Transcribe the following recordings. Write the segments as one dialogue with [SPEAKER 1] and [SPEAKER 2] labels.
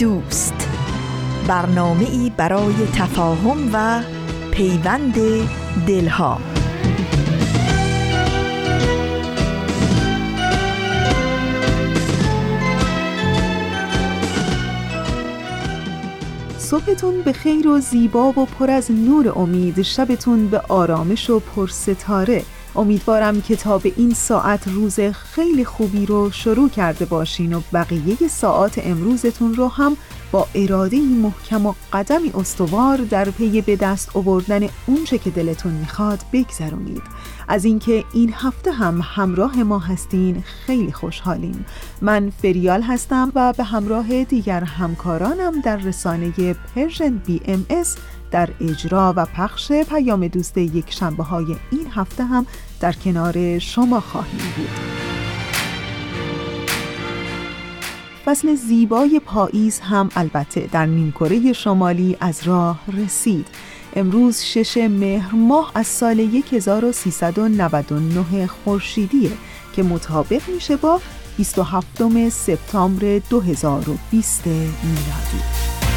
[SPEAKER 1] دوست. برنامه ای برای تفاهم و پیوند دلها.
[SPEAKER 2] صبحتون به خیر و زیبا و پر از نور امید شبتون به آرامش و پر ستاره. امیدوارم که تا به این ساعت روز خیلی خوبی رو شروع کرده باشین و بقیه ساعات امروزتون رو هم با اراده محکم و قدمی استوار در پی به دست آوردن اونچه که دلتون می‌خواد بگذرونید. از اینکه این هفته هم همراه ما هستین خیلی خوشحالیم. من فریال هستم و به همراه دیگر همکارانم در رسانه Persian BMS در اجرا و پخش پیام دوست یک شنبه های این هفته هم در کنار شما خواهیم بود. فصل زیبای پاییز هم البته در نیمکره شمالی از راه رسید. امروز شش مهر ماه از سال 1399 خورشیدیه که مطابق میشه با 27 سپتامبر 2020 میلادی.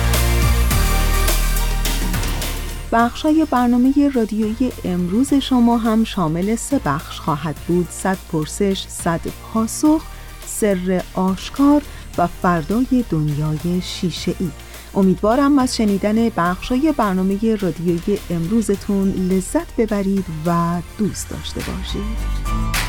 [SPEAKER 2] بخشای برنامه رادیویی امروز شما هم شامل سه بخش خواهد بود. صد پرسش، صد پاسخ، سر آشکار و فردای دنیای شیشه ای امیدوارم از شنیدن بخشای برنامه رادیویی امروزتون لذت ببرید و دوست داشته باشید.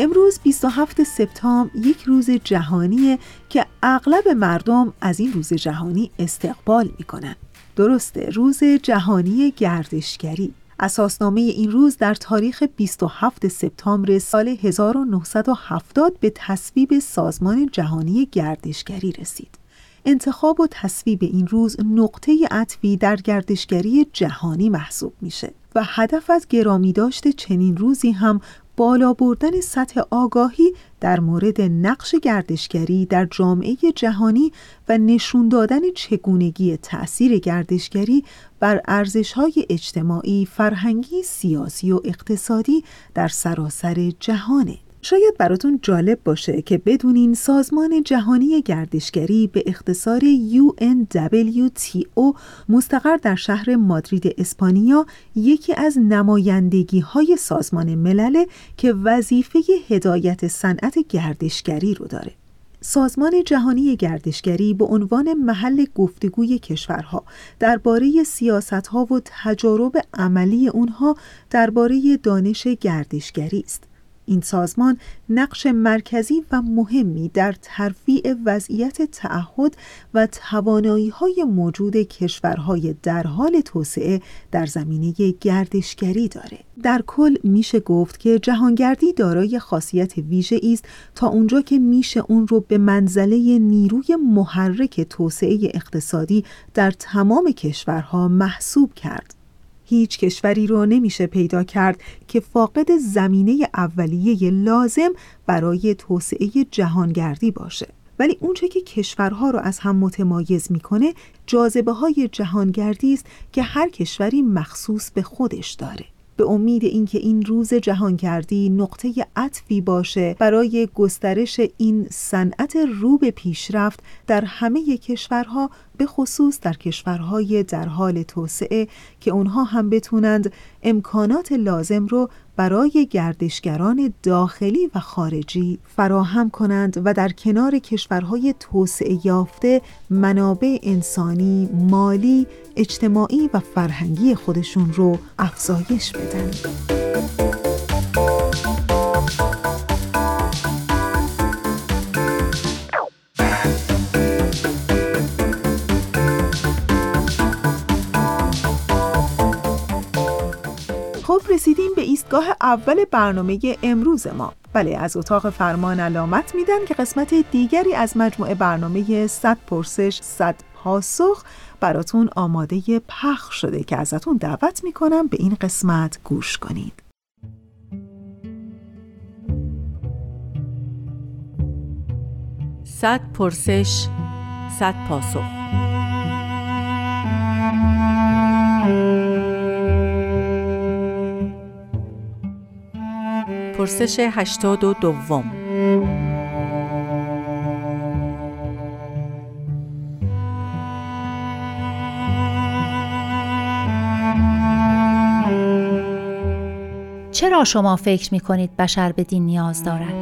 [SPEAKER 2] امروز 27 سپتامبر یک روز جهانیه که اغلب مردم از این روز جهانی استقبال می‌کنن درسته روز جهانی گردشگری اساسنامه این روز در تاریخ 27 سپتامبر سال 1970 به تصویب سازمان جهانی گردشگری رسید. انتخاب و تصویب این روز نقطه عطفی در گردشگری جهانی محسوب میشه و هدف از گرامی داشت چنین روزی هم بالا بردن سطح آگاهی در مورد نقش گردشگری در جامعه جهانی و نشون دادن چگونگی تأثیر گردشگری بر ارزش‌های اجتماعی، فرهنگی، سیاسی و اقتصادی در سراسر جهانه. شاید براتون جالب باشه که بدونین سازمان جهانی گردشگری به اختصار UNWTO مستقر در شهر مادرید اسپانیا یکی از نمایندگی های سازمان ملل که وظیفه هدایت صنعت گردشگری رو داره. سازمان جهانی گردشگری به عنوان محل گفتگوی کشورها درباره سیاستها و تجارب عملی اونها درباره دانش گردشگری است. این سازمان نقش مرکزی و مهمی در ترفیع وضعیت تعهد و توانایی های موجود کشورهای در حال توسعه در زمینه گردشگری داره. در کل میشه گفت که جهانگردی دارای خاصیت ویژه است تا اونجا که میشه اون رو به منزله نیروی محرک توسعه اقتصادی در تمام کشورها محسوب کرد. هیچ کشوری رو نمیشه پیدا کرد که فاقد زمینه اولیه لازم برای توسعه جهانگردی باشه. ولی اونچه که کشورها رو از هم متمایز می‌کنه جاذبه های جهانگردی است که هر کشوری مخصوص به خودش داره. به امید اینکه این روز جهانگردی نقطه عطفی باشه برای گسترش این صنعت رو به پیشرفت در همه کشورها به خصوص در کشورهای در حال توسعه که اونها هم بتونند امکانات لازم رو برای گردشگران داخلی و خارجی فراهم کنند و در کنار کشورهای توسعه یافته منابع انسانی، مالی، اجتماعی و فرهنگی خودشون رو افزایش بدن. خب رسیدیم به ایستگاه اول برنامه امروز ما بله از اتاق فرمان علامت میدن که قسمت دیگری از مجموعه برنامه 100 پرسش 100 پاسخ براتون آماده پخش شده که ازتون دعوت می‌کنم به این قسمت گوش کنید.
[SPEAKER 3] صد پرسش صد پاسخ. پرسش هشتاد و دوم.
[SPEAKER 4] چرا شما فکر می کنید بشر به دین نیاز دارد؟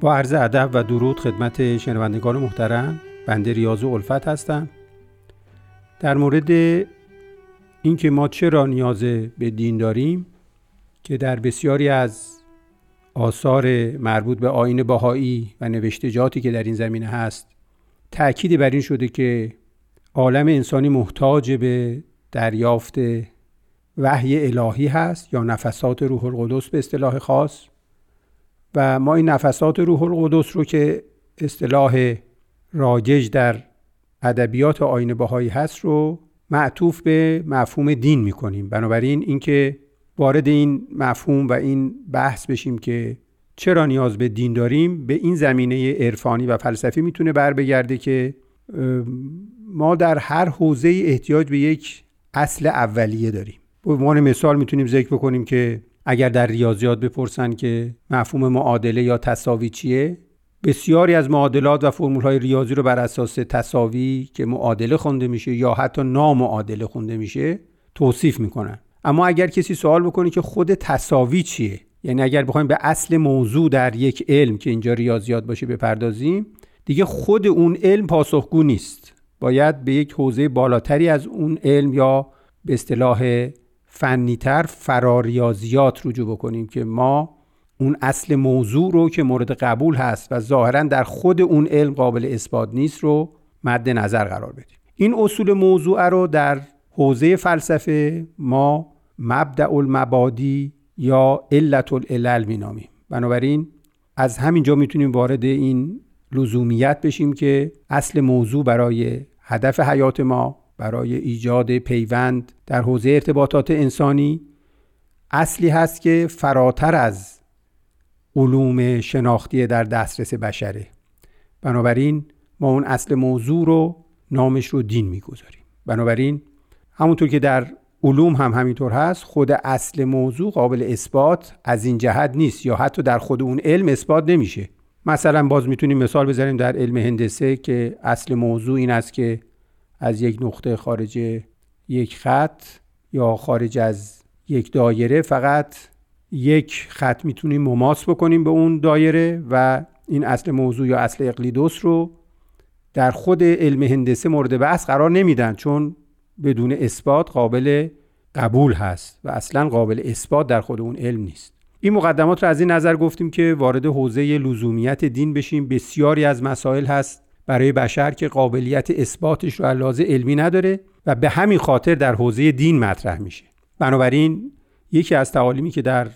[SPEAKER 5] با عرض ادب و درود خدمت شنوندگان محترم بنده ریاض و الفت هستم در مورد اینکه ما چرا نیاز به دین داریم که در بسیاری از آثار مربوط به آین باهایی و نوشتجاتی که در این زمینه هست تأکید بر این شده که عالم انسانی محتاج به دریافت وحی الهی هست یا نفسات روح القدس به اصطلاح خاص. و ما این نفسات روح القدس رو که اصطلاح راجج در ادبیات آین باهایی هست رو معطوف به مفهوم دین می‌کنیم. بنابراین اینکه وارد این مفهوم و این بحث بشیم که چرا نیاز به دین داریم به این زمینه عرفانی و فلسفی می‌تونه بر بگرده که ما در هر حوزه احتیاج به یک اصل اولیه داریم. به عنوان مثال می‌تونیم ذکر بکنیم که اگر در ریاضیات بپرسن که مفهوم معادله یا تساوی چیه بسیاری از معادلات و های ریاضی رو بر اساس تساوی که معادله خونده میشه یا حتی نامعادله خونده میشه توصیف می‌کنن. اما اگر کسی سوال بکنه که خود تساوی چیه؟ یعنی اگر بخوایم به اصل موضوع در یک علم که اینجا ریاضیات باشه بپردازیم دیگه خود اون علم پاسخگو نیست. باید به یک حوزه بالاتری از اون علم یا به اصطلاح فنیتر فراریاضیات رجوع بکنیم که ما اون اصل موضوع رو که مورد قبول هست و ظاهرا در خود اون علم قابل اثبات نیست رو مد نظر قرار بدیم. این اصول موضوع رو در حوزه فلسفه ما مبدع المبادی یا علت العلل مینامیم. بنابراین از همینجا می‌تونیم وارد این لزومیت بشیم که اصل موضوع برای هدف حیات ما برای ایجاد پیوند در حوزه ارتباطات انسانی اصلی هست که فراتر از علوم شناختی در دسترس بشره. بنابراین ما اون اصل موضوع رو نامش رو دین می‌گذاریم. بنابراین همونطور که در علوم هم همینطور هست خود اصل موضوع قابل اثبات از این جهت نیست یا حتی در خود اون علم اثبات نمیشه. مثلا باز می‌تونیم مثال بزنیم در علم هندسه که اصل موضوع این است که از یک نقطه خارج یک خط یا خارج از یک دایره فقط یک خط می‌تونیم مماس بکنیم به اون دایره و این اصل موضوع یا اصل اقلیدوس رو در خود علم هندسه مورد بحث قرار نمیدن چون بدون اثبات قابل قبول هست و اصلا قابل اثبات در خود اون علم نیست. این مقدمات رو از این نظر گفتیم که وارد حوزه لزومیت دین بشیم. بسیاری از مسائل هست برای بشر که قابلیت اثباتش رو علاوه علمی نداره و به همین خاطر در حوزه دین مطرح میشه. بنابراین یکی از تعالیمی که در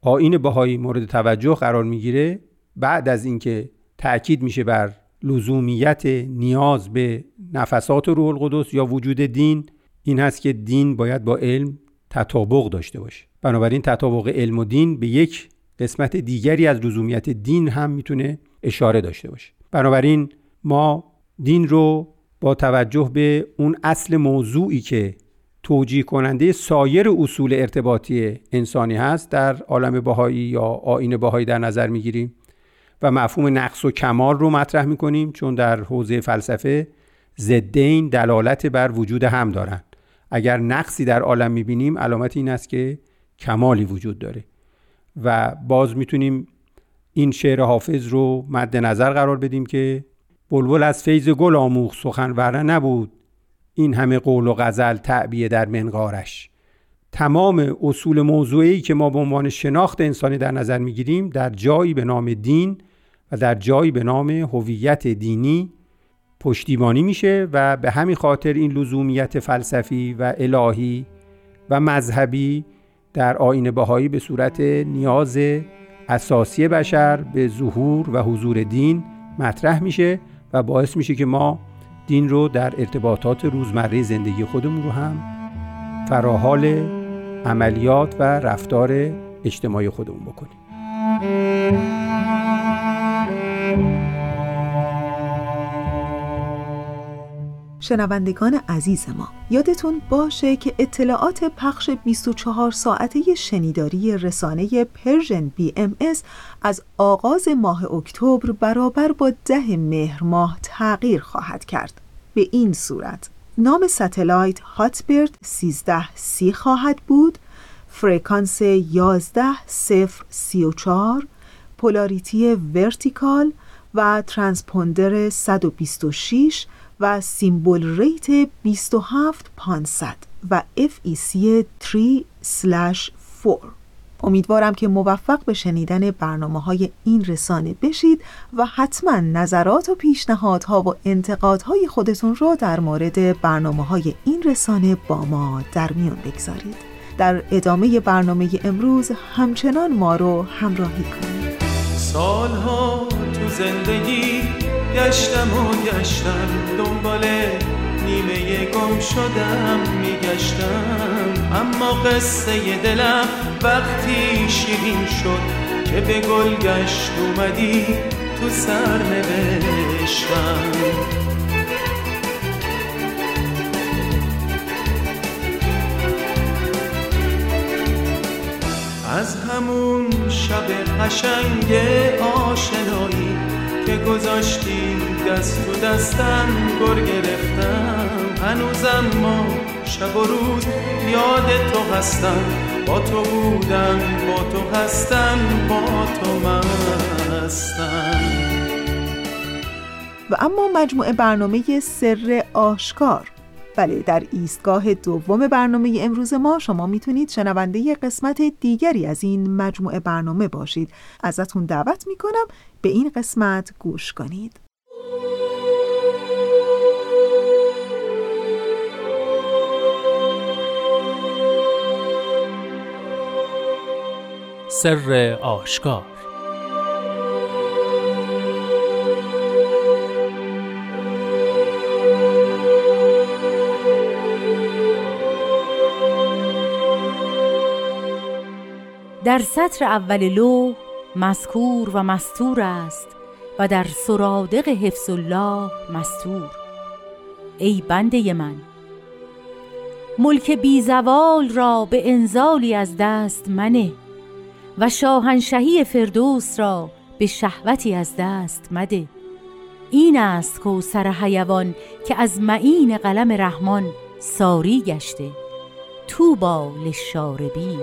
[SPEAKER 5] آین بهایی مورد توجه قرار می‌گیره بعد از اینکه تاکید میشه بر لزومیت نیاز به نفسات روح القدس یا وجود دین این هست که دین باید با علم تطابق داشته باشه. بنابراین تطابق علم و دین به یک قسمت دیگری از لزومیت دین هم می‌تونه اشاره داشته باشه. بنابراین ما دین رو با توجه به اون اصل موضوعی که توجیه کننده سایر اصول ارتباطی انسانی هست در عالم بهایی یا آین بهایی در نظر می‌گیریم و مفهوم نقص و کمال رو مطرح می‌کنیم چون در حوزه فلسفه ضدین دلالت بر وجود هم دارند. اگر نقصی در عالم می‌بینیم علامت این است که کمالی وجود داره و باز می‌تونیم این شعر حافظ رو مد نظر قرار بدیم که بلبل از فیض گل آموخ سخن ورنه نبود. این همه قول و غزل تعبیه در منقارش. تمام اصول موضوعی که ما به عنوان شناخت انسانی در نظر می‌گیریم در جایی به نام دین و در جایی به نام هویت دینی پشتیبانی میشه و به همین خاطر این لزومیت فلسفی و الهی و مذهبی در آیین بهایی به صورت نیاز اساسی بشر به ظهور و حضور دین مطرح میشه و باعث میشه که ما دین رو در ارتباطات روزمره زندگی خودمون رو هم فراحال عملیات و رفتار اجتماعی خودمون بکنیم.
[SPEAKER 2] شنوندگان عزیز ما یادتون باشه که اطلاعات پخش 24 ساعته شنیداری رسانه Persian BMS, از آغاز ماه اکتبر برابر با ده مهر ماه تغییر خواهد کرد. به این صورت نام satellite Hotbird 13 C خواهد بود فرکانس 11 0 34 polarity vertical و ترانسپوندر 126 و symbol rate 27500 و FEC 3 4 امیدوارم که موفق به شنیدن برنامه های این رسانه بشید و حتما نظرات و پیشنهادها و انتقادهای خودتون رو در مورد برنامه های این رسانه با ما در میان بگذارید. در ادامه برنامه امروز همچنان ما رو همراهی کنید.
[SPEAKER 6] سالها تو زندگی گشتم و گشتم دنبال نیمه گم شدم میگشتم. اما قصه دلم وقتی شیرین شد که به گل گشت اومدی تو سر نوشتم از همون شب قشنگ آشنایی که گذاشتی دست تو دستم گر گرفتم. هنوزم ما شب و روز یاد تو هستم. با تو بودم با تو هستم با تو هستم
[SPEAKER 2] و اما مجموعه برنامه سر آشکار. بله در ایستگاه دوم برنامه امروز ما شما می‌تونید شنونده قسمت دیگری از این مجموعه برنامه باشید. ازتون دعوت می‌کنم به این قسمت گوش کنید.
[SPEAKER 7] سر آشکار
[SPEAKER 3] در سطر اول لو مذکور و مستور است و در سرادق حفظ الله مستور. ای بنده من ملک بیزوال را به انزالی از دست منه و شاهنشهی فردوس را به شهوتی از دست مده. این است کوسر حیوان که از معین قلم رحمان ساری گشته. تو با لشاربی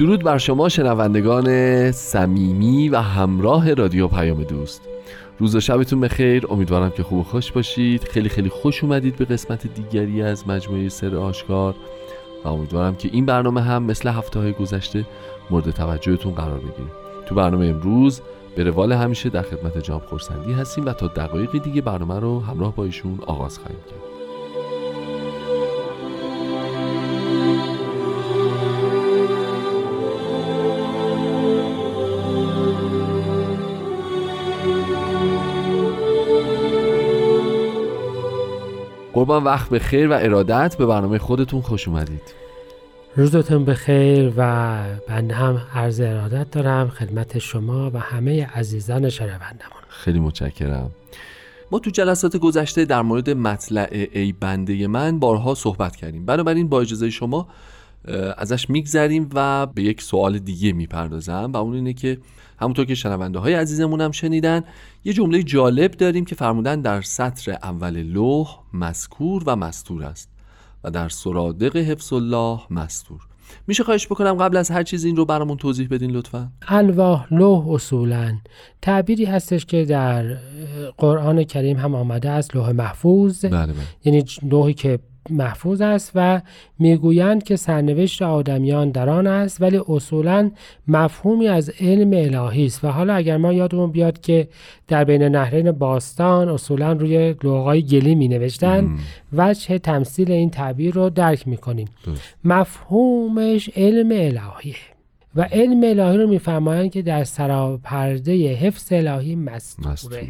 [SPEAKER 8] درود بر شما شنوندگان صمیمی و همراه رادیو پیام دوست. روز و شبتون بخیر. امیدوارم که خوب و خوش باشید. خیلی خیلی خوش اومدید به قسمت دیگری از مجموعه سر آشکار. و امیدوارم که این برنامه هم مثل هفته های گذشته مورد توجهتون قرار بگیره. تو برنامه امروز به روال همیشه در خدمت جام خورسندی هستیم و تا دقایقی دیگه برنامه رو همراه با ایشون آغاز خواهیم کرد. قربان وقت به خیر و ارادت به برنامه خودتون خوش اومدید.
[SPEAKER 9] روزتون بخیر و بنده هم عرض ارادت دارم خدمت شما و همه عزیزان شنوندمان
[SPEAKER 8] خیلی متشکرم. ما تو جلسات گذشته در مورد مطلع ای بنده من بارها صحبت کردیم. بنابراین با اجازه شما ازش میگذریم و به یک سوال دیگه می‌پردازم و اون اینه که همونطور که شنونده های عزیزمون هم شنیدن یه جمله جالب داریم که فرمودن در سطر اول لوح مذکور و مستور است و در سرادق حفظ الله مستور. میشه خواهش بکنم قبل از هر چیز این رو برامون توضیح بدین لطفا؟
[SPEAKER 9] الواح لوح اصولا. تعبیری هستش که در قرآن کریم هم آمده است لوح محفوظ.
[SPEAKER 8] بله بله.
[SPEAKER 9] یعنی لوحی که محفوظ است و می‌گویند که سرنوشت آدمیان در آن است ولی اصولا مفهومی از علم الهی است. و حالا اگر ما یادمون بیاد که در بین نهرین باستان اصولا روی لوحهای گلی می نوشتن وجه تمثیل این تعبیر رو درک می کنیم مفهومش علم الهیه و علم الهی رو میفرمایند که در سراپرده حفظ الهی مستوره,
[SPEAKER 8] مستوره.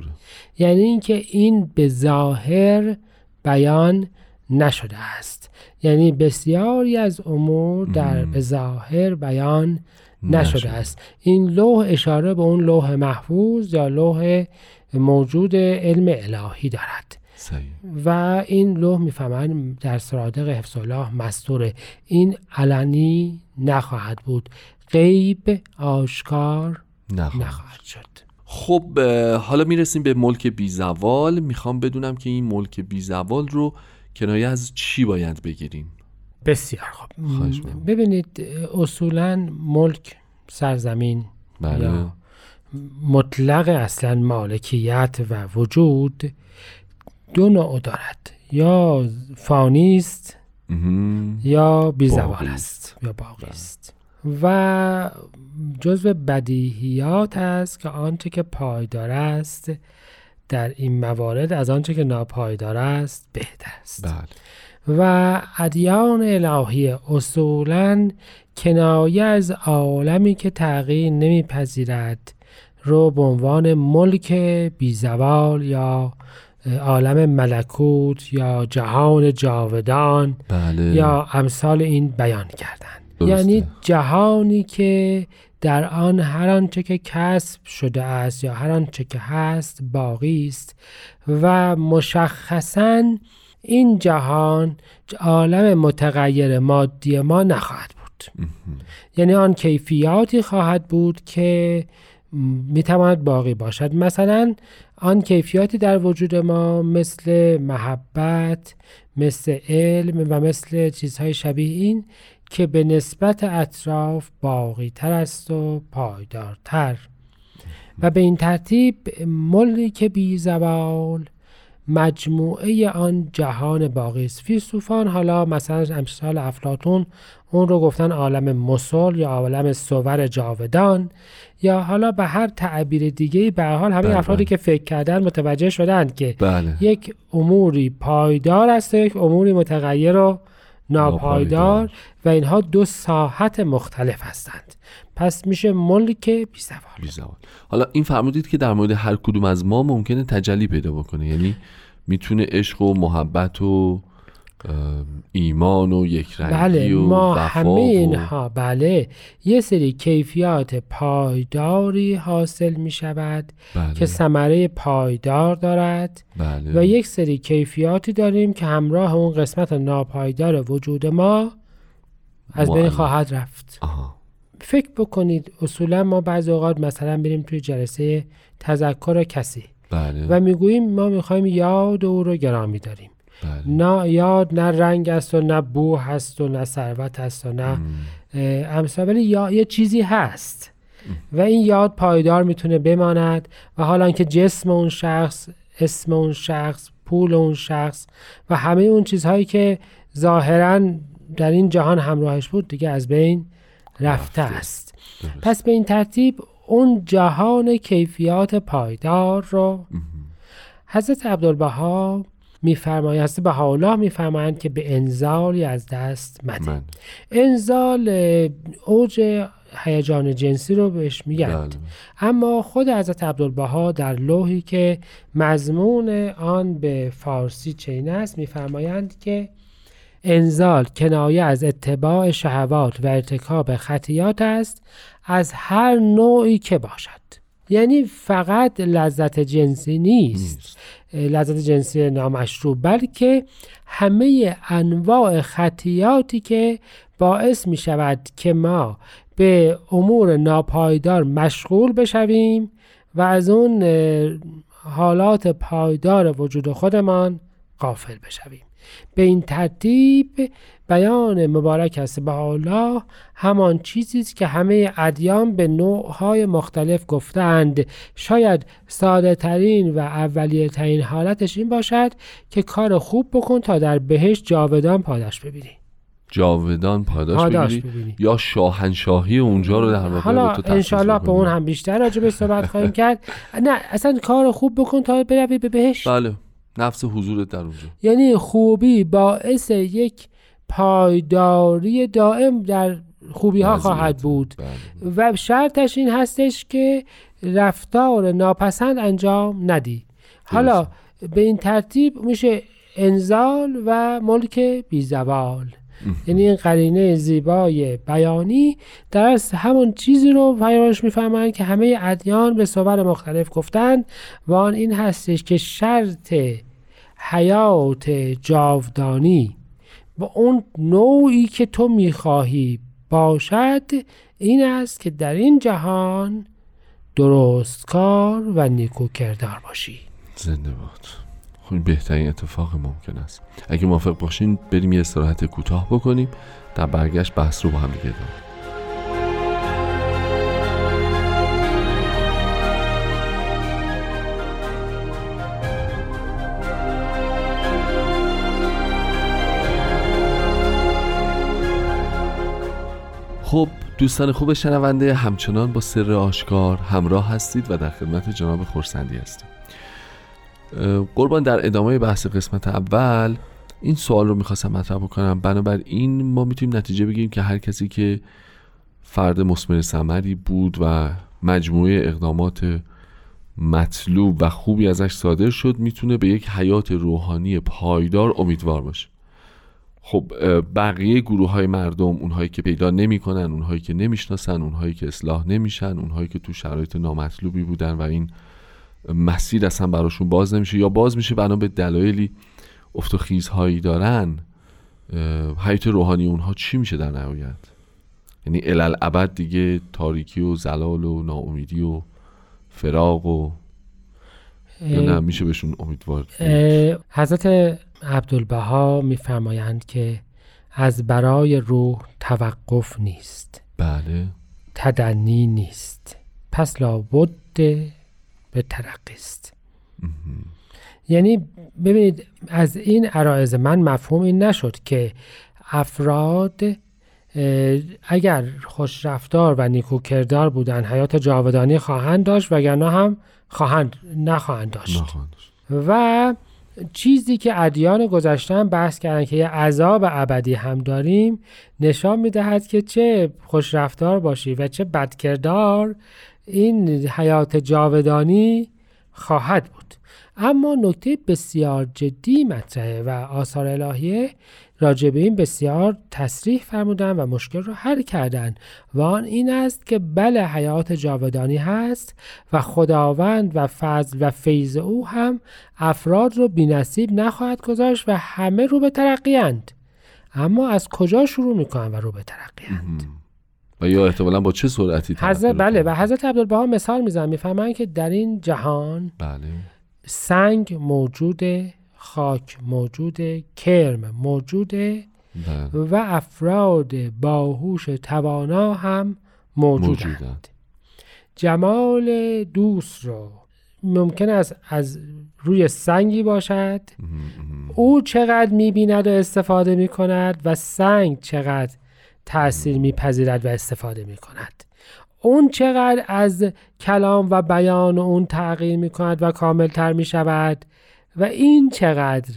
[SPEAKER 9] یعنی اینکه این به ظاهر بیان نشده است. یعنی بسیاری از امور در به ظاهر بیان نشده
[SPEAKER 8] نشده.
[SPEAKER 9] است. این لوح اشاره به اون لوح محفوظ یا لوح موجود علم الهی دارد.
[SPEAKER 8] صحیح.
[SPEAKER 9] و این لوح می‌فهمن در سرادق حفظ الله مستوره. این علنی نخواهد بود. غیب آشکار
[SPEAKER 8] نخواهد.
[SPEAKER 9] نخواهد شد.
[SPEAKER 8] خب حالا می‌رسیم به ملک بیزوال. می‌خوام بدونم که این ملک بیزوال رو کنایه از چی باید بگیریم؟
[SPEAKER 9] بسیار خوب. ببینید اصولا ملک سرزمین
[SPEAKER 8] بله.
[SPEAKER 9] یا مطلق اصلا مالکیت و وجود دو نوع دارد. یا فانی است. یا بیزوال است یا باقی است. و جزو بدیهیات است که آنچه که پایدار است در این موارد از آنچه که ناپایدار است بهتر است.
[SPEAKER 8] بله.
[SPEAKER 9] و ادیان الهی اصولا کنایه از عالمی که تغییر نمیپذیرد رو به عنوان ملک بیزوال یا عالم ملکوت یا جهان جاودان
[SPEAKER 8] بله.
[SPEAKER 9] یا امثال این بیان کردن.
[SPEAKER 8] درسته.
[SPEAKER 9] یعنی جهانی که در آن هر آنچه که کسب شده است یا هر آنچه که هست باقی است و مشخصا این جهان عالم متغیر مادی ما نخواهد بود. یعنی آن کیفیاتی خواهد بود که می‌تواند باقی باشد. مثلا آن کیفیاتی در وجود ما مثل محبت مثل علم و مثل چیزهای شبیه این که به نسبت اطراف باقی تر است و پایدارتر. و به این ترتیب ملک بی زوال مجموعه آن جهان باقی است. فیلسوفان حالا مثلا امثال افلاتون اون رو گفتن عالم مسل یا عالم صور جاودان یا حالا به هر تعبیر دیگه به هر حال همه
[SPEAKER 8] بله،
[SPEAKER 9] افرادی
[SPEAKER 8] بله.
[SPEAKER 9] که فکر کردن متوجه شدند که
[SPEAKER 8] بله.
[SPEAKER 9] یک اموری پایدار است و یک اموری متغیر و ناپایدار. و اینها دو ساحت مختلف هستند. پس میشه ملک بیزوال
[SPEAKER 8] بیزوال حالا این فرمودید که در مورد هر کدوم از ما ممکنه تجلی پیدا بکنه. یعنی می‌تونه عشق و محبت و ایمان و یک رنگی
[SPEAKER 9] بله
[SPEAKER 8] و
[SPEAKER 9] ما همه
[SPEAKER 8] و-
[SPEAKER 9] اینها بله. یه سری کیفیات پایداری حاصل می شود
[SPEAKER 8] بله.
[SPEAKER 9] که ثمره پایدار دارد.
[SPEAKER 8] بله.
[SPEAKER 9] و یک سری کیفیاتی داریم که همراه اون قسمت ناپایدار وجود ما از بین. خواهد رفت.
[SPEAKER 8] آها.
[SPEAKER 9] فکر بکنید اصولا ما بعضی اوقات مثلا بریم توی جلسه تذکر کسی
[SPEAKER 8] بله.
[SPEAKER 9] و می‌گوییم ما می‌خوایم یاد او رو گرامی داریم.
[SPEAKER 8] بله.
[SPEAKER 9] نه یاد نه رنگ است و نه بو هست و نه ثروت هست و نه امثال. ولی یا یه چیزی هست و این یاد پایدار می‌تونه بماند و حالا که جسم اون شخص اسم اون شخص پول اون شخص و همه اون چیزهایی که ظاهرا در این جهان همراهش بود دیگه از بین رفته
[SPEAKER 8] رفته.
[SPEAKER 9] است.
[SPEAKER 8] درست.
[SPEAKER 9] پس به این ترتیب اون جهان کیفیات پایدار رو حضرت عبدالبها میفرمایند حضرت بهاءالله میفرمایند که به انزالی از دست مده.
[SPEAKER 8] من.
[SPEAKER 9] انزال اوج هیجان جنسی رو بهش میگند.
[SPEAKER 8] بله.
[SPEAKER 9] اما خود حضرت عبدالبها در لوحی که مضمون آن به فارسی چین است میفرمایند که انزال کنایه از اتباع شهوات و ارتکاب خطیات است از هر نوعی که باشد. یعنی فقط لذت جنسی نیست. لذت جنسی نامشروع بلکه همه انواع خطیاتی که باعث می شود که ما به امور ناپایدار مشغول بشویم و از اون حالات پایدار وجود خودمان قافل بشویم. به این ترتیب بیان مبارک است. به الله همان چیزی است که همه ادیان به نوعهای مختلف گفتند. شاید ساده ترین و اولیه ترین حالتش این باشد که کار خوب بکن تا در بهش جاودان پاداش ببینی.
[SPEAKER 8] جاودان پاداش,
[SPEAKER 9] پاداش
[SPEAKER 8] بگیری
[SPEAKER 9] ببینی.
[SPEAKER 8] یا شاهنشاهی اونجا رو در واقع
[SPEAKER 9] حالا انشالله به. اون هم بیشتر راجع به صحبت خواهیم کرد. نه اصلا کار خوب بکن تا بروی به بهش
[SPEAKER 8] بله. نفس حضورت در اونجا.
[SPEAKER 9] یعنی خوبی باعث یک پایداری دائم در خوبی ها. خواهد بود.
[SPEAKER 8] بله.
[SPEAKER 9] و شرطش این هستش که رفتار ناپسند انجام ندی. حالا به این ترتیب میشه انزال و ملک بیزوال. یعنی این قرینه زیبای بیانی در همون چیزی رو پیامبرش می‌فهمند که همه ادیان به صور مختلف گفتند. و آن این هستش که شرط حیات جاودانی. و اون نوعی که تو می‌خواهی باشد این است که در این جهان درستکار و نیکو کردار باشی.
[SPEAKER 8] زنده باد. این بهترین اتفاق ممکن است. اگه موافق باشین بریم یه استراحت کوتاه بکنیم در برگشت بحث رو با هم دیگه ادامه خب دوستان خوب شنونده همچنان با سر آشکار همراه هستید و در خدمت جناب خورسندی هستید اه، قربان در ادامه بحث قسمت اول این سوال رو می‌خواستم مطرح بکنم. بنابراین ما می‌تونیم نتیجه بگیریم که هر کسی که فرد مسمر ثمری بود و مجموعه اقدامات مطلوب و خوبی ازش صادر شد می‌تونه به یک حیات روحانی پایدار امیدوار باشه. خب بقیه گروه های مردم اونهایی که پیدا نمی‌کنن اونهایی که نمی‌شناسن اونهایی که اصلاح نمیشن اونهایی که تو شرایط نامطلوبی بودن و این مسیر اصلا براشون باز نمیشه یا باز میشه بنا به دلایلی افت و خیزهایی دارن حیات روحانی اونها چی میشه در نهایت؟ یعنی الالعبد دیگه تاریکی و زلال و ناامیدی و فراق و یا نه میشه بهشون امیدوار
[SPEAKER 9] حضرت عبدالبها میفرمایند که از برای روح توقف نیست.
[SPEAKER 8] بله.
[SPEAKER 9] تدنی نیست. پس لابد به ترقی است. یعنی ببینید از این عرایز من مفهوم این نشد که افراد اگر خوش رفتار و نیکو کردار بودن حیات جاودانی خواهند داشت وگرنه هم خواهند نخواهند داشت.
[SPEAKER 8] نخواهند.
[SPEAKER 9] و چیزی که ادیان گذشتن بحث کردن که یه عذاب ابدی هم داریم نشان می‌دهد که چه خوش رفتار باشی و چه بدکردار این حیات جاودانی خواهد بود. اما نکته بسیار جدی مطرحه و آثار الهیه راجع به این بسیار تصریح فرمودن و مشکل رو حل کردن و آن این است که بله حیات جاودانی هست و خداوند و فضل و فیض او هم افراد رو بینصیب نخواهد گذاشت و همه رو به ترقیند اما از کجا شروع می‌کنن و رو به ترقیند
[SPEAKER 8] و یا احتمالا با چه سرعتی ترقی
[SPEAKER 9] حضرت بله و؟ حضرت عبدالبها مثال میزن می‌فهمن که در این جهان
[SPEAKER 8] بله.
[SPEAKER 9] سنگ موجوده خاک موجوده کرم موجوده
[SPEAKER 8] بله.
[SPEAKER 9] و افراد باهوش توانا هم موجودند.
[SPEAKER 8] موجودند.
[SPEAKER 9] جمال دوست رو ممکن است از روی سنگی باشد. او چقدر می‌بیند و استفاده می‌کند و سنگ چقدر تاثیر میپذیرد و استفاده می‌کند. اون چقدر از کلام و بیان اون تغییر می‌کند و کاملتر می‌شود و این چقدر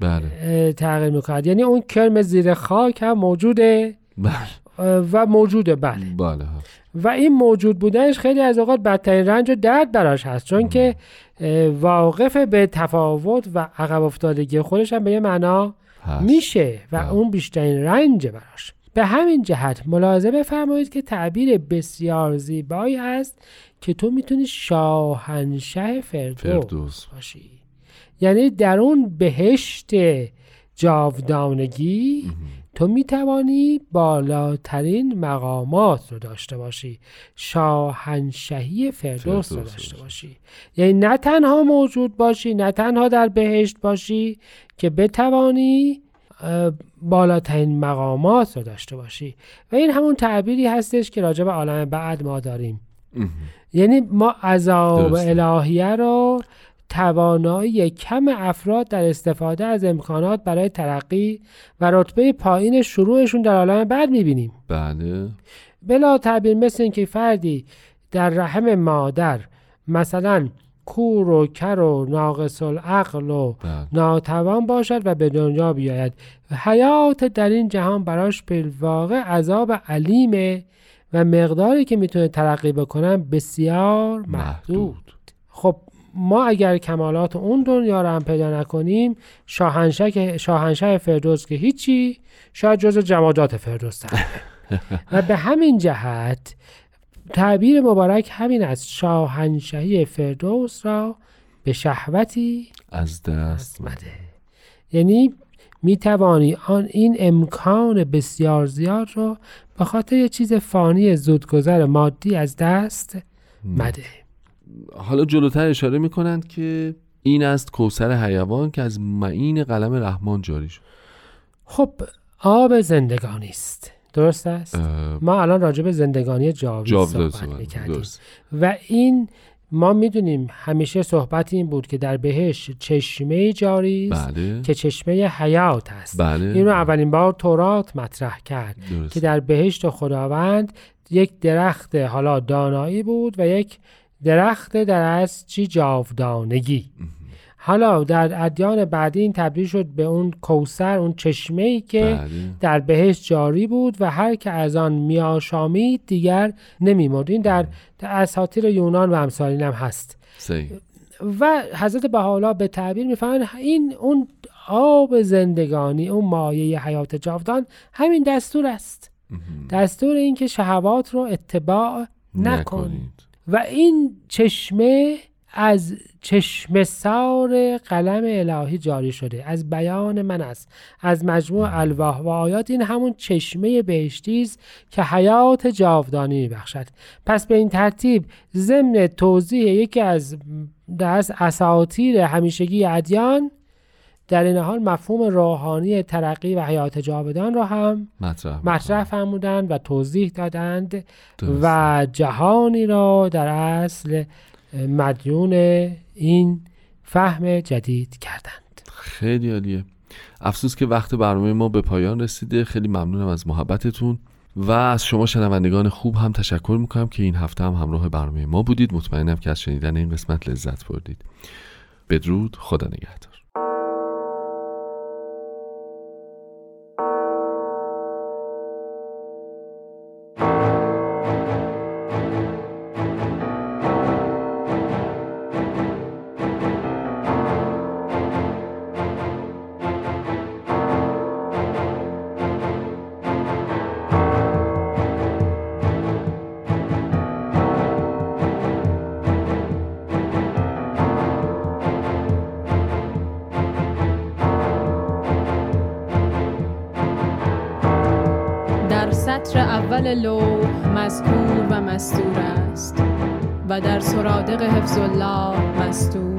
[SPEAKER 8] بله.
[SPEAKER 9] تغییر می‌کند. یعنی اون کرم زیر خاک هم موجوده.
[SPEAKER 8] بله.
[SPEAKER 9] و موجوده بله.
[SPEAKER 8] بله.
[SPEAKER 9] و این موجود بودنش خیلی از اوقات بدترین رنج و درد براش هست چون که واقف به تفاوت و عقب افتادگی خودش هم به یه معنا. میشه و
[SPEAKER 8] بله.
[SPEAKER 9] اون بیشترین رنج براش. به همین جهت ملاحظه بفرمایید که تعبیر بسیار زیبایی هست که تو می‌تونی شاهنشه فردوس,
[SPEAKER 8] فردوس.
[SPEAKER 9] باشی. یعنی در اون بهشت جاودانگی تو می توانی بالاترین مقامات رو داشته باشی. شاهنشهی فردوس رو داشته باشی. یعنی نه تنها موجود باشی نه تنها در بهشت باشی که بتوانی بالاترین مقامات رو داشته باشی. و این همون تعبیری هستش که راجع به عالم بعد ما داریم. یعنی ما عذاب الهیه رو توانایی کم افراد در استفاده از امکانات برای ترقی و رتبه پایین شروعشون در عالم بعد می‌بینیم.
[SPEAKER 8] بله.
[SPEAKER 9] بلا تعبیر مثل اینکه فردی در رحم مادر مثلا کور و کر و ناقص العقل و
[SPEAKER 8] بله.
[SPEAKER 9] ناتوان باشد و به دنیا بیاید حیات در این جهان براش بالواقع عذاب علیمه و مقداری که می‌تونه ترقی بکنن بسیار محدود,
[SPEAKER 8] محدود.
[SPEAKER 9] خب ما اگر کمالات اون دنیا رو هم پیدا نکنیم شاهنشه شاهنشه فردوس که هیچی شاید جز جمادات فردوس و به همین جهت تعبیر مبارک همین است. شاهنشهی فردوس را به شهوتی
[SPEAKER 8] از دست
[SPEAKER 9] مده. یعنی می توانی آن این امکان بسیار زیاد رو به خاطر یه چیز فانی زودگذر مادی از دست مده.
[SPEAKER 8] حالا جلوتر اشاره می‌کنند که این است کوسر حیوان که از معین قلم رحمان جاری شد.
[SPEAKER 9] خب آب زندگانی است. درست است؟ ما الان راجع به زندگانی جاوید صحبت می‌کردیم. و این ما می‌دونیم همیشه صحبت این بود که در بهش چشمه جاری است
[SPEAKER 8] بله.
[SPEAKER 9] که چشمه حیات است.
[SPEAKER 8] بله.
[SPEAKER 9] این رو اولین بار تورات مطرح کرد
[SPEAKER 8] درست.
[SPEAKER 9] که در بهشت خداوند یک درخت حالا دانایی بود و یک درخت در از چی؟ جاودانگی. حالا در ادیان بعدی این تبدیل شد به اون کوسر اون چشمه ای که
[SPEAKER 8] بله.
[SPEAKER 9] در بهشت جاری بود و هر که از آن میآشامید دیگر نمیمرد. این در, اساطیر یونان و امثال این هم هست.
[SPEAKER 8] صحیح.
[SPEAKER 9] و حضرت بهاءالله به تعبیر می‌فهمن این اون آب زندگانی اون مایه حیات جاودان همین دستور است. دستور این که شهوات رو اتباع نکن
[SPEAKER 8] نکنید.
[SPEAKER 9] و این چشمه از چشم سار قلم الهی جاری شده. از بیان من است. از مجموع الواح و آیات این همون چشمه بهشتی است که حیات جاودانی میبخشد. پس به این ترتیب ضمن توضیح یکی از دست اساطیر همیشگی ادیان در این حال مفهوم روحانی ترقی و حیات جاودان را هم
[SPEAKER 8] مطرح
[SPEAKER 9] مطرح فرمودند و توضیح دادند
[SPEAKER 8] درست.
[SPEAKER 9] و جهانی را در اصل مدیون این فهم جدید کردند.
[SPEAKER 8] خیلی عالیه. افسوس که وقت برنامه ما به پایان رسیده. خیلی ممنونم از محبتتون و از شما شنوندگان خوب هم تشکر می‌کنم که این هفته هم همراه برنامه ما بودید. مطمئنم که از شنیدن این قسمت لذت بردید. بدرود. خدا نگهدار.
[SPEAKER 10] اول لوح مذکور و مستور است و در سرادق حفظ الله مستور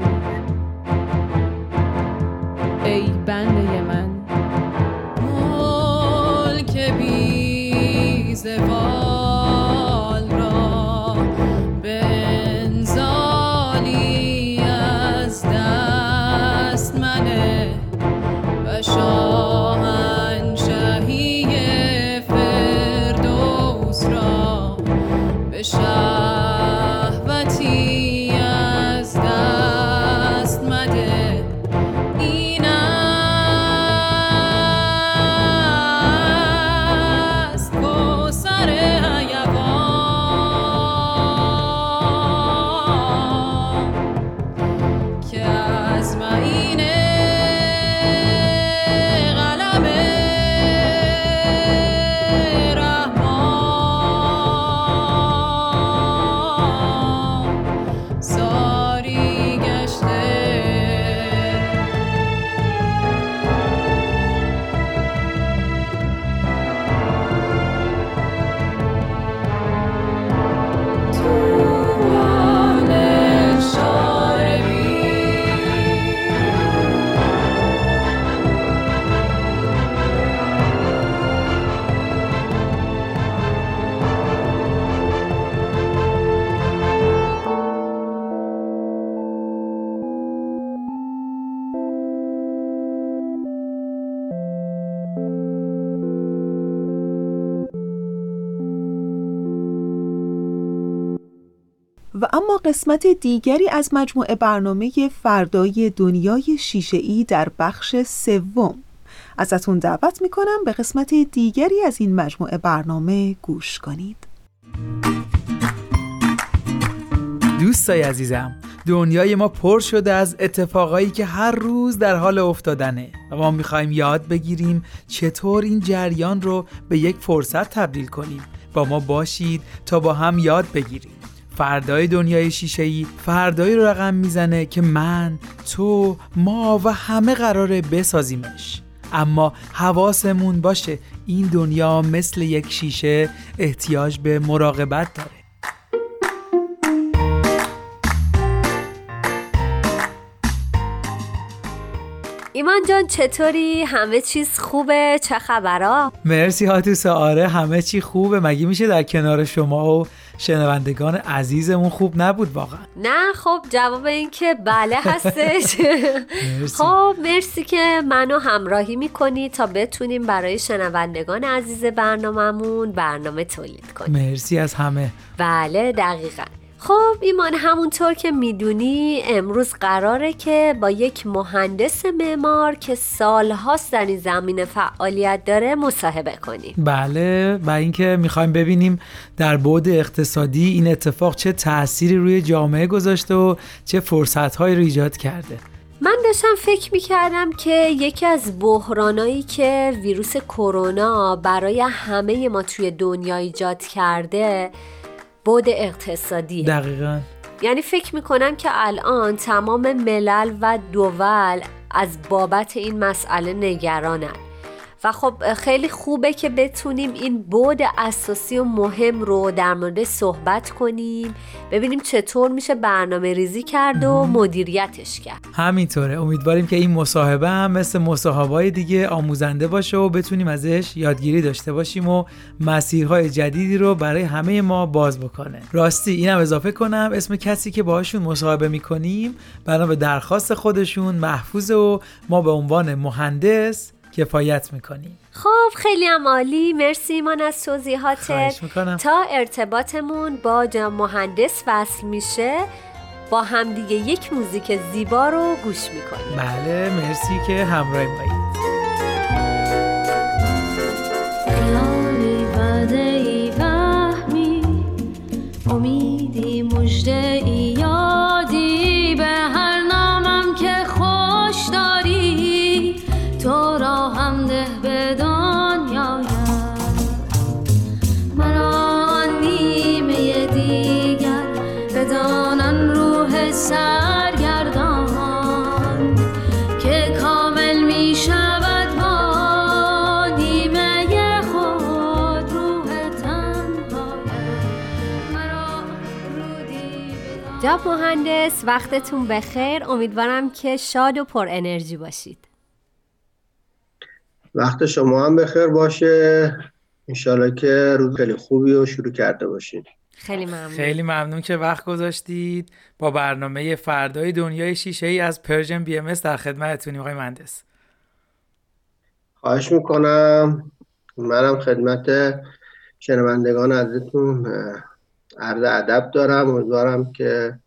[SPEAKER 10] و
[SPEAKER 2] اما قسمت دیگری از مجموعه برنامه فردای دنیای شیشه در بخش سوم. ازتون دعوت می‌کنم به قسمت دیگری از این مجموعه برنامه گوش کنید.
[SPEAKER 11] دوستای عزیزم دنیای ما پر شده از اتفاقایی که هر روز در حال افتادنه و ما می‌خوایم یاد بگیریم چطور این جریان رو به یک فرصت تبدیل کنیم. با ما باشید تا با هم یاد بگیریم. فردای دنیای شیشه‌ای فردایی رو رقم می‌زنه که من، تو، ما و همه قراره بسازیمش اما حواسمون باشه این دنیا مثل یک شیشه احتیاج به مراقبت داره
[SPEAKER 12] ایمان جان چطوری؟ همه چیز خوبه؟ چه خبرها؟
[SPEAKER 11] مرسی هاتوس آره همه چی خوبه مگه میشه در کنار شما و شنوندگان عزیزمون خوب نبود واقعا.
[SPEAKER 12] نه خب جواب این که بله هستش. خب مرسی که منو همراهی می‌کنی تا بتونیم برای شنوندگان عزیز برنامهمون برنامه تولید کنیم.
[SPEAKER 11] مرسی از همه.
[SPEAKER 12] بله دقیقا. خب ایمان همونطور که می‌دونی امروز قراره که با یک مهندس معمار که سالهاست در این زمینه فعالیت داره مصاحبه کنیم.
[SPEAKER 11] بله و اینکه می‌خوایم ببینیم در بعد اقتصادی این اتفاق چه تأثیری روی جامعه گذاشته و چه فرصتهایی رو ایجاد کرده.
[SPEAKER 12] من داشتم فکر می‌کردم که یکی از بحرانایی که ویروس کرونا برای همه ما توی دنیا ایجاد کرده بود اقتصادی
[SPEAKER 11] دقیقا.
[SPEAKER 12] یعنی فکر می‌کنم که الان تمام ملل و دول از بابت این مسئله نگرانند و خب خیلی خوبه که بتونیم این بود اساسی و مهم رو در مورد صحبت کنیم. ببینیم چطور میشه برنامه ریزی کرد و مدیریتش کرد.
[SPEAKER 11] همینطوره. امیدواریم که این مصاحبه هم مثل مصاحبه دیگه آموزنده باشه و بتونیم ازش یادگیری داشته باشیم و مسیرهای جدیدی رو برای همه ما باز بکنه. راستی اینم اضافه کنم. اسم کسی که باهاشون مصاحبه می‌کنیم بنا به درخواست خودشون محفوظ و ما به عنوان مهندس کفایت می‌کنیم
[SPEAKER 12] خب خیلی هم عالی. مرسی ایمان از توضیحاتت. تا ارتباطمون با جا مهندس وصل میشه با همدیگه یک موزیک زیبا رو گوش می‌کنیم.
[SPEAKER 11] بله مرسی که همراه مایید
[SPEAKER 13] امیدی مجده
[SPEAKER 12] جناب مهندس وقتتون بخیر. امیدوارم که شاد و پر انرژی باشید.
[SPEAKER 14] وقت شما هم بخیر باشه. انشالله که روز خیلی خوبی رو شروع کرده باشین.
[SPEAKER 12] خیلی ممنون.
[SPEAKER 11] خیلی ممنون که وقت گذاشتید. با برنامه فردای دنیای شیشه ای از Persian BMS در خدمتتونیم آقای مهندس.
[SPEAKER 14] خواهش می‌کنم. منم خدمت شنوندگان عزیزتون عرض ادب دارم. امیدوارم که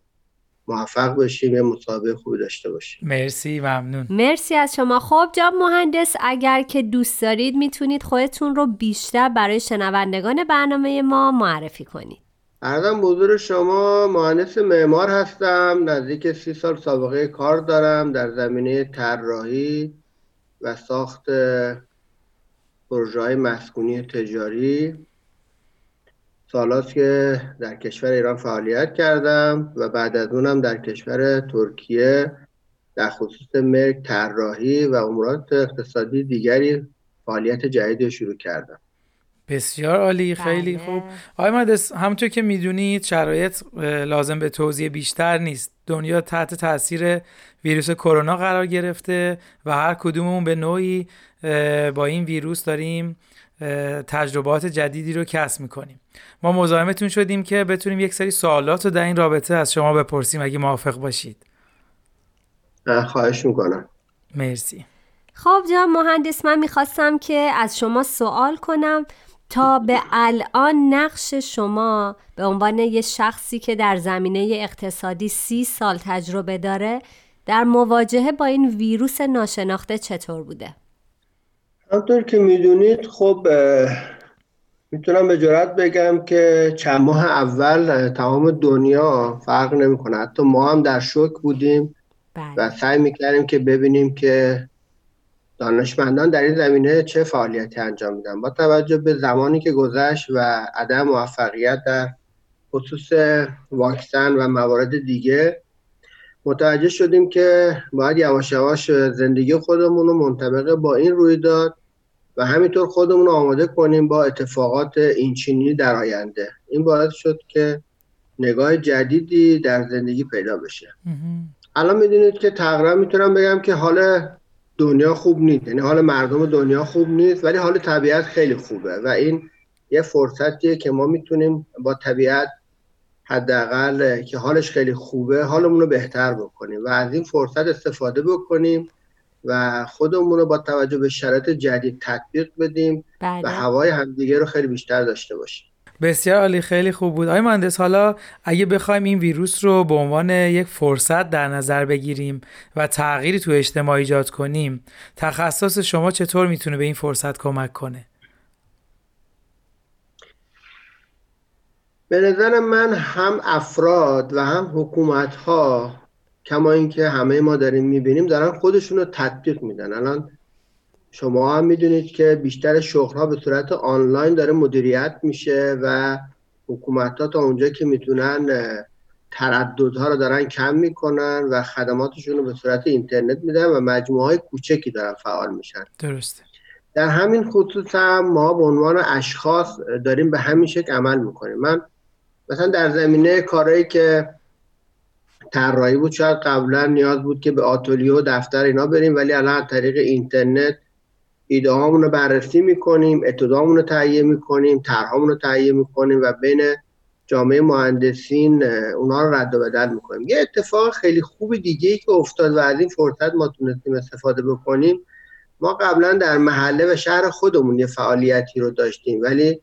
[SPEAKER 14] موفق بشیم یه مصاحبه خوبی داشته باشیم.
[SPEAKER 11] مرسی ممنون.
[SPEAKER 12] مرسی از شما. خب جاب مهندس اگر که دوست دارید می‌تونید خودتون رو بیشتر برای شنوندگان برنامه ما معرفی کنید.
[SPEAKER 14] ارزم حضور شما مهندس معمار هستم. نزدیک سی سال سابقه کار دارم در زمینه طراحی و ساخت پروژه های مسکونی تجاری. سالاست که در کشور ایران فعالیت کردم و بعد از اونم در کشور ترکیه در خصوص ملک طراحی و امورات اقتصادی دیگری فعالیت جدیدی رو شروع کردم.
[SPEAKER 11] بسیار عالی خیلی
[SPEAKER 12] بله.
[SPEAKER 11] خوب. آقای مهندس همونطور که می‌دونید شرایط لازم به توضیح بیشتر نیست. دنیا تحت تاثیر ویروس کرونا قرار گرفته و هر کدوممون به نوعی با این ویروس داریم تجربات جدیدی رو کسب می‌کنیم. ما مزاحمتون شدیم که بتونیم یک سری سوالات رو در این رابطه از شما بپرسیم اگه موافق باشید.
[SPEAKER 14] اه، خواهش می‌کنم.
[SPEAKER 11] مرسی.
[SPEAKER 12] خب جناب مهندس من می‌خواستم که از شما سوال کنم. تا به الان نقش شما به عنوان یه شخصی که در زمینه اقتصادی سی سال تجربه داره در مواجهه با این ویروس ناشناخته چطور بوده؟
[SPEAKER 14] همطور که می‌دونید خب می‌تونم به جرات بگم که چند ماه اول تمام دنیا فرق نمی‌کنه حتی ما هم در شوک بودیم
[SPEAKER 12] بله.
[SPEAKER 14] و سعی می‌کردیم که ببینیم که دانشمندان در این زمینه چه فعالیتی انجام میدن با توجه به زمانی که گذشت و عدم موفقیت در خصوص واکسن و موارد دیگه متوجه شدیم که باید یواش یواش زندگی خودمون رو منطبق با این رویداد و همینطور خودمون رو آماده کنیم با اتفاقات اینچینی در آینده. این باعث شد که نگاه جدیدی در زندگی پیدا بشه. الان می‌دونید که تقریبا می‌تونم بگم که حال دنیا خوب نیست. یعنی حال مردم دنیا خوب نیست ولی حال طبیعت خیلی خوبه و این یه فرصتیه که ما می‌تونیم با طبیعت حداقل که حالش خیلی خوبه حالمون رو بهتر بکنیم و از این فرصت استفاده بکنیم و خودمون رو با توجه به شرایط جدید تطبیق بدیم
[SPEAKER 12] بله.
[SPEAKER 14] و هوای همدیگه رو خیلی بیشتر داشته باشیم.
[SPEAKER 11] بسیار عالی خیلی خوب بود. آقای مهندس حالا اگه بخوایم این ویروس رو به عنوان یک فرصت در نظر بگیریم و تغییری تو اجتماع ایجاد کنیم تخصص شما چطور می‌تونه به این فرصت کمک کنه؟
[SPEAKER 14] به نظر من هم افراد و هم حکومت ها کما اینکه همه ما داریم می‌بینیم دارن خودشون رو تطبیق میدن. الان شما هم می‌دونید که بیشتر شغل به صورت آنلاین داره مدیریت میشه و حکومت ها تا اونجا که می‌تونن ترددها رو دارن کم می‌کنن و خدماتشون رو به صورت اینترنت میدن و مجموعه های کوچکی دارن فعال میشن.
[SPEAKER 11] درسته.
[SPEAKER 14] در همین خصوص هم ما به عنوان اشخاص داریم به همین شکل عمل می‌کنیم. من مثلا در زمینه کارهایی که طراحی بود. شاید قبلا نیاز بود که به آتولیه و دفتر اینا بریم ولی الان از طریق اینترنت ایده رو بررسی می‌کنیم اتودامون رو تهیه می‌کنیم طرحامون رو تهیه می‌کنیم و بین جامعه مهندسین اونها رو رد و بدل می‌کنیم. یه اتفاق خیلی خوب دیگه ای که افتاد و از این فرصت ما تونستیم استفاده بکنیم. ما قبلا در محله و شهر خودمون یه فعالیتی رو داشتیم ولی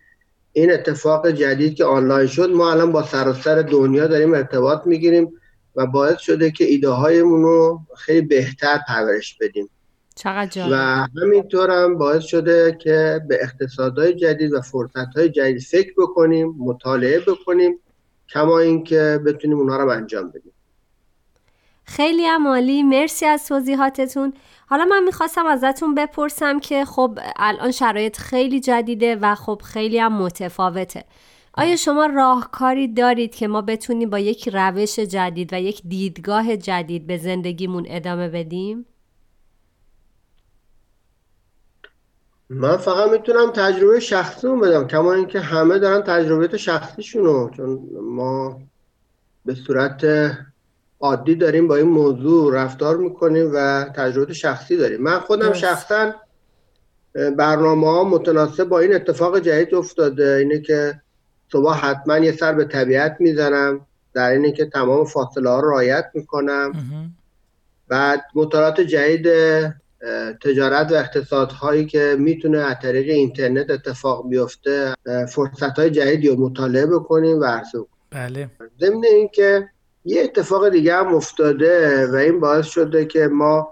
[SPEAKER 14] این اتفاق جدید که آنلاین شد ما الان با سراسر دنیا داریم ارتباط می‌گیریم. و باعث شده که ایده هایمون رو خیلی بهتر پرورش بدیم.
[SPEAKER 12] چقدر
[SPEAKER 14] و همینطور هم باعث شده که به اقتصادهای جدید و فرصتهای جدید فکر بکنیم مطالعه بکنیم کما اینکه بتونیم اونها رو انجام بدیم.
[SPEAKER 12] خیلی هم عالی. مرسی از توضیحاتتون. حالا من می‌خواستم ازتون بپرسم که خب الان شرایط خیلی جدیده و خب خیلی هم متفاوته. آیا شما راهکاری دارید که ما بتونیم با یک روش جدید و یک دیدگاه جدید به زندگیمون ادامه بدیم؟
[SPEAKER 14] من فقط می‌تونم تجربه شخصیمو بدم کما اینکه همه دارن تجربه شخصیشونو چون ما به صورت عادی داریم با این موضوع رفتار می‌کنیم و تجربه شخصی داریم. من خودم شخصا برنامه ها متناسب با این اتفاق جدید افتاده اینه که صبح حتما یه سر به طبیعت می‌زنم در اینه که تمام فاصله ها رو رعایت می‌کنم. بعد مطالعات جدید تجارت و اقتصاد هایی که می‌تونه از طریق اینترنت اتفاق بیفته فرصت های جدیدی رو مطالعه بکنیم و عرضه
[SPEAKER 11] بله.
[SPEAKER 14] ضمن اینکه یه اتفاق دیگه هم افتاده و این باعث شده که ما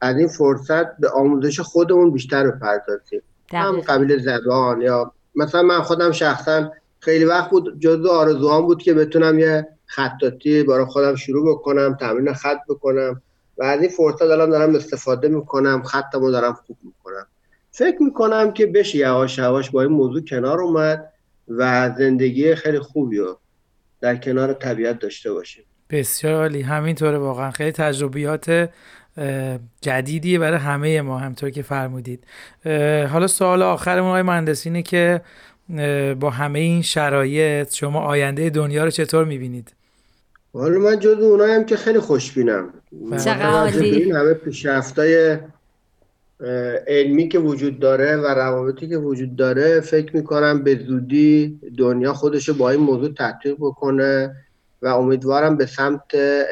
[SPEAKER 14] از این فرصت به آموزش خودمون بیشتر بپردازیم هم قبیل زبان یا مثلا من خودم شخصا خیلی وقت بود جزو آرزوهام بود که بتونم یه خطاطی برای خودم شروع بکنم تمرین خط بکنم و از این فرصت الان دارم استفاده می‌کنم خطمو دارم خوب می‌کنم. فکر می‌کنم که بشه یواش یواش با این موضوع کنار اومد و زندگی خیلی خوبی رو در کنار طبیعت داشته باشیم.
[SPEAKER 11] بسیار عالی. همینطوره واقعا. خیلی تجربیات جدیدیه برای همه ما همطور که فرمودید. حالا سوال آخرمون آقای مهندس اینه که با همه این شرایط شما آینده دنیا رو چطور می‌بینید؟
[SPEAKER 14] حالا من جز اونایم که خیلی خوشبینم.
[SPEAKER 12] چقدر
[SPEAKER 14] این همه پیشرفتای علمی که وجود داره و روابطی که وجود داره فکر می‌کنم به زودی دنیا خودش با این موضوع تحقیق بکنه و امیدوارم به سمت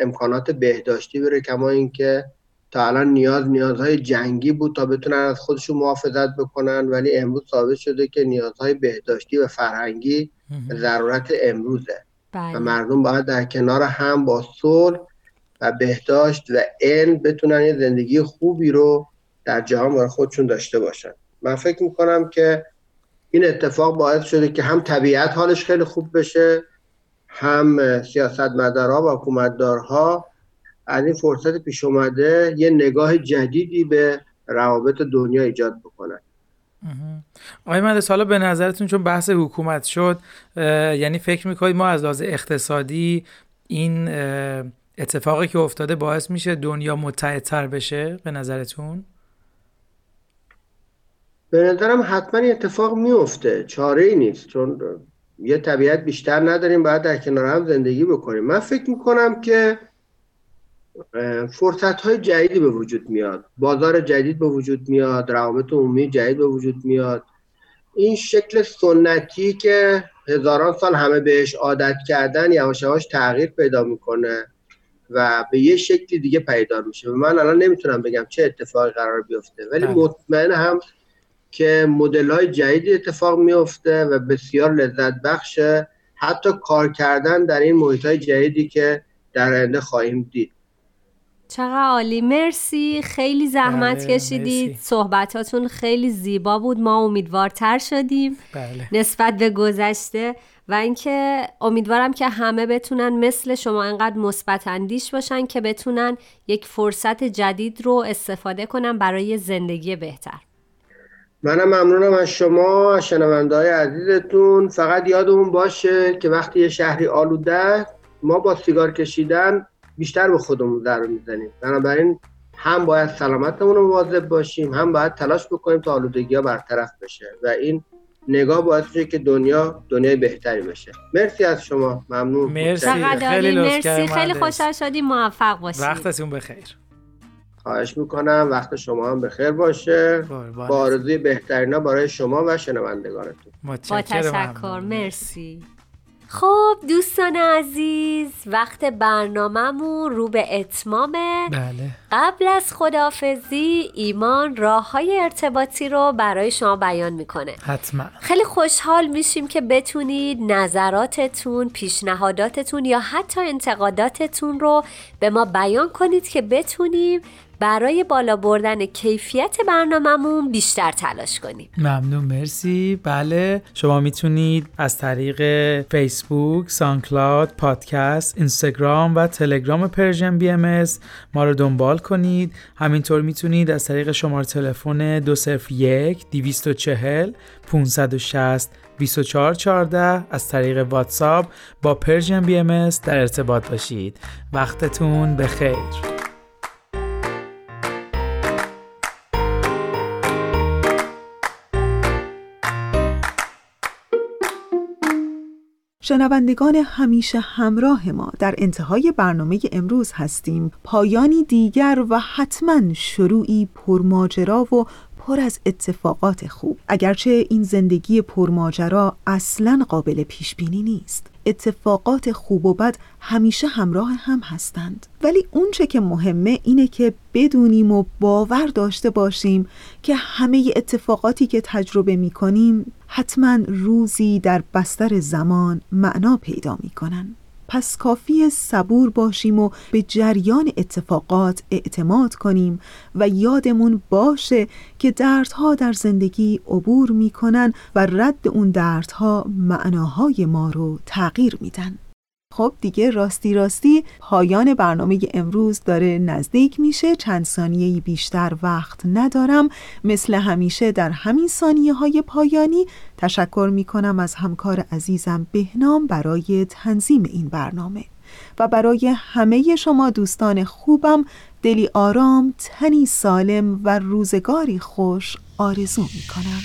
[SPEAKER 14] امکانات بهداشتی بره کما اینکه تا الان نیاز نیازهای جنگی بود تا بتونن از خودشون محافظت بکنن ولی امروز ثابت شده که نیازهای بهداشتی و فرهنگی ضرورت امروزه.
[SPEAKER 12] بله.
[SPEAKER 14] و مردم باید در کنار هم با صلح و بهداشت و علم بتونن یه زندگی خوبی رو در جهان برای خودشون داشته باشن. من فکر می‌کنم که این اتفاق باعث شده که هم طبیعت حالش خیلی خوب بشه هم سیاستمدارها و حکومتدارها از این فرصت پیش اومده یه نگاه جدیدی به روابط دنیا ایجاد بکنن
[SPEAKER 11] آقای مهندس حالا به نظرتون چون بحث حکومت شد یعنی فکر می‌کنید ما از لحاظ اقتصادی این اتفاقی که افتاده باعث میشه دنیا متحدتر بشه به نظرتون؟
[SPEAKER 14] به نظرم حتما این اتفاق میفته چاره ای نیست. چون یه طبیعت بیشتر نداریم باید در کنار هم زندگی بکنیم. من فکر می‌کنم که فرصت های جدیدی به وجود میاد. بازار جدید به وجود میاد روابط عمومی جدید به وجود میاد. این شکل سنتی که هزاران سال همه بهش عادت کردن یواش یواش تغییر پیدا می‌کنه و به یه شکلی دیگه پیدا میشه. و من الان نمی‌تونم بگم چه اتفاقی قرار بیفته ولی مطمئن هم که مدل های جدیدی اتفاق میفته و بسیار لذت بخشه. حتی کار کردن در این محیط های جدیدی که در آینده خواهیم دید.
[SPEAKER 12] چقدر عالی. مرسی. خیلی زحمت
[SPEAKER 11] بله،
[SPEAKER 12] کشیدید.
[SPEAKER 11] مرسی.
[SPEAKER 12] صحبتاتون خیلی زیبا بود. ما امیدوارتر شدیم.
[SPEAKER 11] بله.
[SPEAKER 12] نسبت به گذشته. و اینکه امیدوارم که همه بتونن مثل شما انقدر مثبت اندیش باشن که بتونن یک فرصت جدید رو استفاده کنن برای زندگی بهتر.
[SPEAKER 14] منم ممنونم از شما شنونده های عزیزتون. فقط یادمون باشه که وقتی یه شهری آلوده ما با سیگار کشیدن بیشتر به خودمون ضرر می‌زنیم. بنابراین هم باید سلامتمون رو مواظب باشیم هم باید تلاش بکنیم تا آلودگی ها برطرف بشه و این نگاه باعث میشه که دنیا دنیای بهتری بشه. مرسی از شما. ممنون.
[SPEAKER 11] مرسی. خیلی
[SPEAKER 12] مرسی. خیلی. خوشحال شدیم موفق باشید
[SPEAKER 11] وقتتون بخیر.
[SPEAKER 14] خواهش می‌کنم. وقت شما هم بخیر باشه. با آرزوی بهترینا برای شما و شنوندگانتون.
[SPEAKER 12] با
[SPEAKER 11] متشکرم
[SPEAKER 12] تشکر. مرسی. خب دوستان عزیز وقت برنامهمون رو به اتمامه
[SPEAKER 11] بله.
[SPEAKER 12] قبل از خداحافظی ایمان راه های ارتباطی رو برای شما بیان می‌کنه.
[SPEAKER 11] حتما.
[SPEAKER 12] خیلی خوشحال میشیم که بتونید نظراتتون، پیشنهاداتتون یا حتی انتقاداتتون رو به ما بیان کنید که بتونیم برای بالا بردن کیفیت برنامهمون بیشتر تلاش کنیم.
[SPEAKER 11] ممنون مرسی. بله شما می‌تونید از طریق فیسبوک، SoundCloud، پادکست، اینستاگرام و تلگرام Persian BMS ما رو دنبال کنید. همینطور می‌تونید از طریق شماره تلفن 201 240 560 2414 از طریق واتساپ با Persian BMS در ارتباط باشید. وقتتون بخیر.
[SPEAKER 2] شنوندگان همیشه همراه ما در انتهای برنامه امروز هستیم. پایانی دیگر و حتما شروعی پرماجرا و پر از اتفاقات خوب. اگرچه این زندگی پرماجرا اصلا قابل پیش بینی نیست. اتفاقات خوب و بد همیشه همراه هم هستند. ولی اونچه که مهمه اینه که بدونیم و باور داشته باشیم که همه اتفاقاتی که تجربه می کنیم حتما روزی در بستر زمان معنا پیدا می کنن. پس کافی صبور باشیم و به جریان اتفاقات اعتماد کنیم و یادمون باشه که دردها در زندگی عبور می‌کنن و رد اون دردها معناهای ما رو تغییر میدن خب دیگه راستی راستی پایان برنامه امروز داره نزدیک میشه. چند ثانیه بیشتر وقت ندارم. مثل همیشه در همین ثانیه های پایانی تشکر می‌کنم از همکار عزیزم بهنام برای تنظیم این برنامه. و برای همه شما دوستان خوبم دلی آرام تنی سالم و روزگاری خوش آرزو می‌کنم.